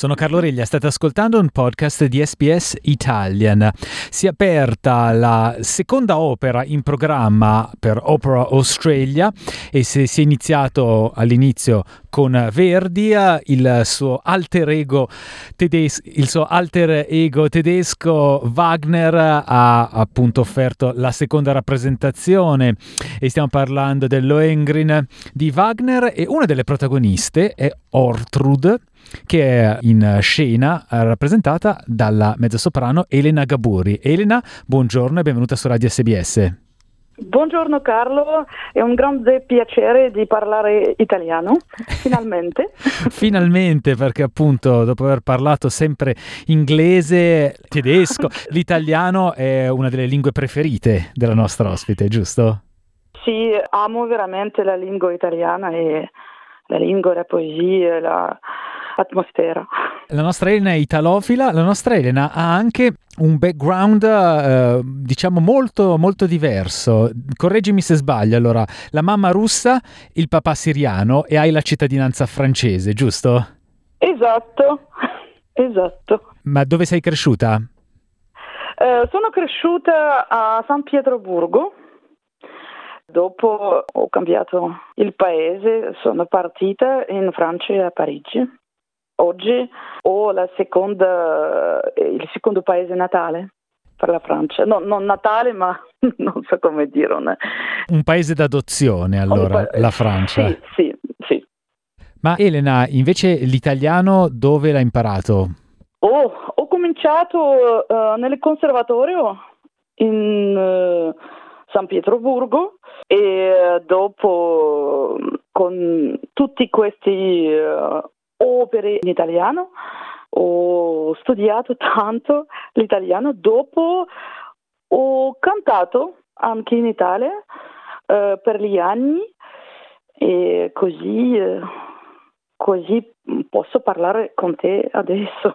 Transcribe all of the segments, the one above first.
Sono Carlo Reglia, state ascoltando un podcast di SBS Italian. Si è aperta la seconda opera in programma per Opera Australia e si è iniziato all'inizio con Verdi, il suo alter ego, tedes- il suo alter ego tedesco Wagner ha appunto offerto la seconda rappresentazione e stiamo parlando del Lohengrin di Wagner e una delle protagoniste è Ortrud che è in scena eh, rappresentata dalla mezzosoprano Elena Gaburi. Elena, buongiorno e benvenuta su Radio SBS. Buongiorno Carlo, è un grande piacere di parlare italiano, finalmente. finalmente, perché appunto dopo aver parlato sempre inglese, tedesco, l'italiano è una delle lingue preferite della nostra ospite, giusto? Sì, amo veramente la lingua italiana e la lingua, la poesia, la, atmosfera. La nostra Elena è italofila, la nostra Elena ha anche un background eh, diciamo molto, molto diverso. Correggimi se sbaglio, allora, la mamma russa, il papà siriano e hai la cittadinanza francese, giusto? Esatto, esatto. Ma dove sei cresciuta? Eh, sono cresciuta a San Pietroburgo. Dopo ho cambiato il paese, sono partita in Francia e a Parigi oggi ho seconda, eh, il secondo paese natale per la Francia. No, non natale, ma non so come dire. Un paese d'adozione allora, pa- la Francia. Sì, sì, sì. Ma Elena, invece l'italiano dove l'ha imparato? Oh, ho cominciato uh, nel conservatorio in uh, San Pietroburgo e dopo con tutti questi uh, opere in italiano. Ho studiato tanto l'italiano, dopo ho cantato anche in Italia eh, per gli anni e così, eh, così posso parlare con te adesso.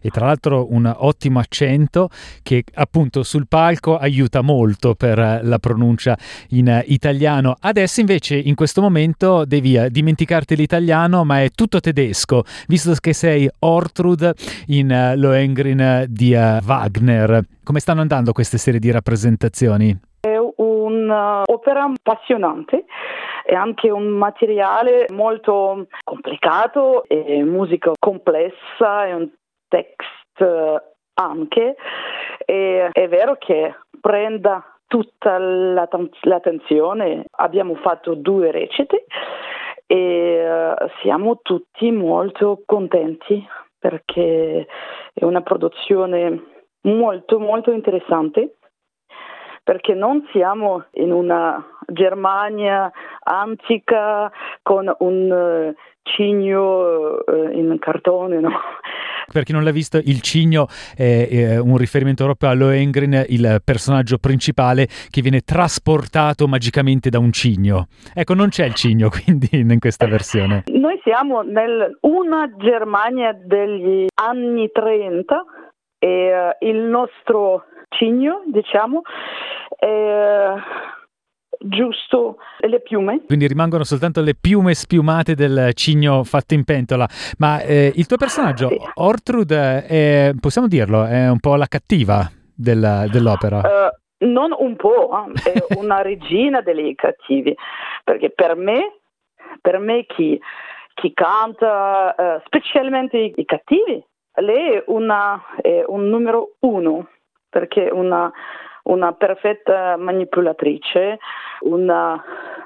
E tra l'altro un ottimo accento che appunto sul palco aiuta molto per la pronuncia in italiano. Adesso invece in questo momento devi eh, dimenticarti l'italiano ma è tutto tedesco, visto che sei Ortrud in eh, Lohengrin di eh, Wagner. Come stanno andando queste serie di rappresentazioni? È un'opera appassionante è anche un materiale molto complicato, è musica complessa, è un text anche, e è vero che prenda tutta l'attenzione, abbiamo fatto due recite e siamo tutti molto contenti perché è una produzione molto molto interessante perché non siamo in una Germania antica con un uh, cigno uh, in cartone, no? Per chi non l'ha visto, il cigno è, è un riferimento proprio a Lohengrin, il personaggio principale che viene trasportato magicamente da un cigno. Ecco, non c'è il cigno quindi in questa versione. Noi siamo in una Germania degli anni 30 e il nostro cigno, diciamo, è giusto le piume. Quindi rimangono soltanto le piume spiumate del cigno fatto in pentola. Ma eh, il tuo personaggio, sì. Ortrud, è, possiamo dirlo, è un po' la cattiva del, dell'opera. Uh, non un po', eh, è una regina dei cattivi, perché per me, per me chi, chi canta, uh, specialmente i, i, cattivi, lei è, una, è un numero uno, perché una una perfetta manipolatrice, una,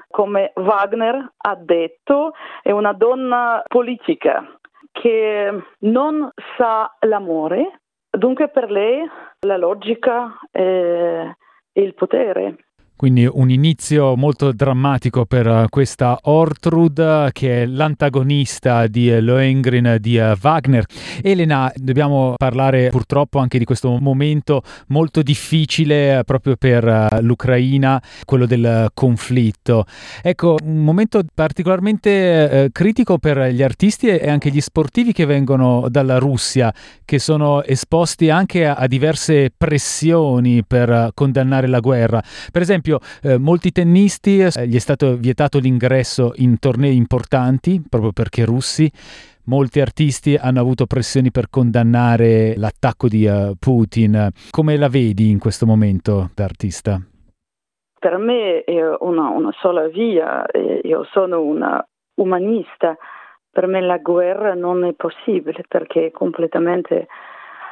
come Wagner ha detto, è una donna politica che non sa l'amore, dunque per lei la logica è il potere. Quindi un inizio molto drammatico per eh, questa Ortrud che è l'antagonista di Lohengrin di eh, Wagner. Elena, dobbiamo parlare purtroppo anche di questo momento molto difficile eh, proprio per l'Ucraina, quello del conflitto. Ecco, un momento particolarmente critico per gli artisti e anche gli sportivi che vengono dalla Russia, che sono esposti anche a diverse pressioni per condannare la guerra. Per esempio, esempio eh, molti tennisti eh, gli è stato vietato l'ingresso in tornei importanti proprio perché russi. Molti artisti hanno avuto pressioni per condannare l'attacco di uh, Putin. Come la vedi in questo momento da artista? Per me è una, una sola via, io sono una umanista, per me la guerra non è possibile perché è completamente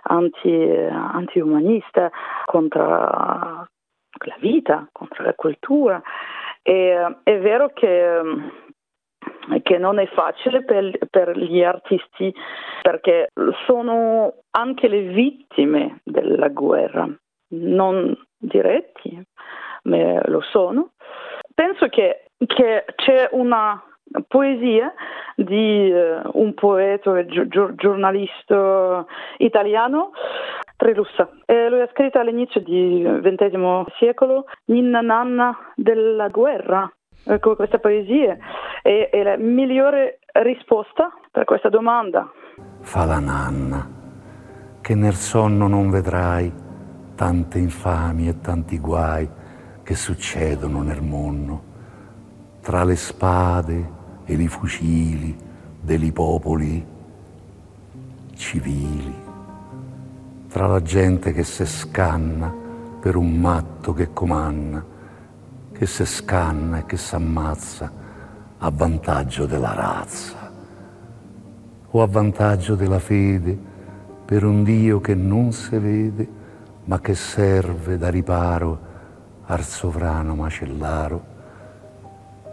anti, anti-umanista contro la vita, contro la cultura. E, è vero che, che non è facile per, per, gli artisti perché sono anche le vittime della guerra, non diretti, ma lo sono. Penso che, che c'è una poesia di uh, un poeta e gi- giornalista italiano Trilussa. E lui ha scritto all'inizio del XX secolo Ninna Nanna della guerra. Ecco, questa poesia è, è la migliore risposta per questa domanda. Fa la nanna, che nel sonno non vedrai tante infamie e tanti guai che succedono nel mondo, tra le spade e i fucili dei popoli civili tra la gente che si scanna per un matto che comanna, che si scanna e che si ammazza a vantaggio della razza. O a vantaggio della fede per un Dio che non si vede ma che serve da riparo al sovrano macellaro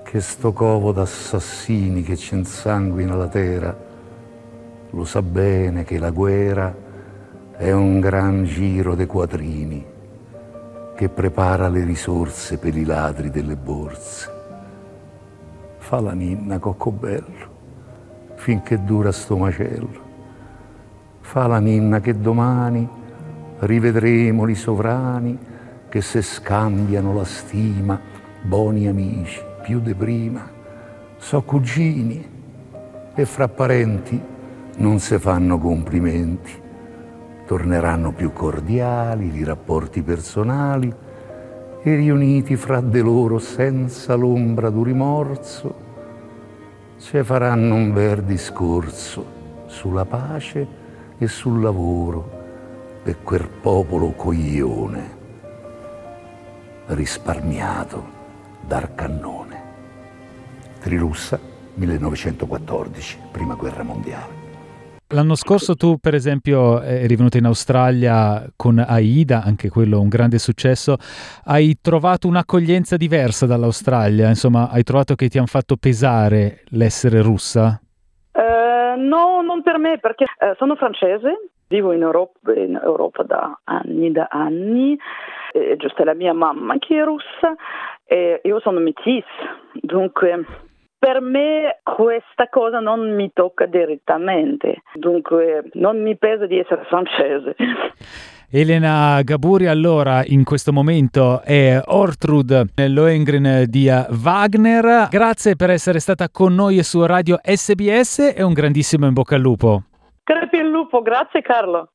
che sto covo d'assassini che ci insanguina la terra lo sa bene che la guerra è un gran giro dei quadrini che prepara le risorse per i ladri delle borse. Fa la ninna coccobello finché dura sto macello. Fa la ninna che domani rivedremo i sovrani che se scambiano la stima, buoni amici, più di prima. So cugini e fra parenti non se fanno complimenti torneranno più cordiali i rapporti personali e riuniti fra di loro senza l'ombra d'un rimorso, ci faranno un bel discorso sulla pace e sul lavoro per quel popolo coglione risparmiato dal cannone. Trilussa, 1914, Prima Guerra Mondiale. L'anno scorso tu, per esempio, eri venuta in Australia con Aida, anche quello un grande successo. Hai trovato un'accoglienza diversa dall'Australia? Insomma, hai trovato che ti hanno fatto pesare l'essere russa? Uh, no, non per me, perché uh, sono francese, vivo in Europa, in Europa, da anni da anni, e giusto è la mia mamma che è russa, e io sono metis, dunque per me questa cosa non mi tocca direttamente, dunque non mi pesa di essere francese. Elena Gaburi allora in questo momento è Ortrud Lohengrin di Wagner. Grazie per essere stata con noi su Radio SBS e un grandissimo in bocca al lupo. Crepi il lupo, grazie Carlo.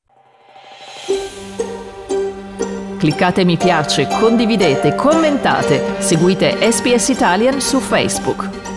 Cliccate mi piace, condividete, commentate, seguite SBS Italian su Facebook.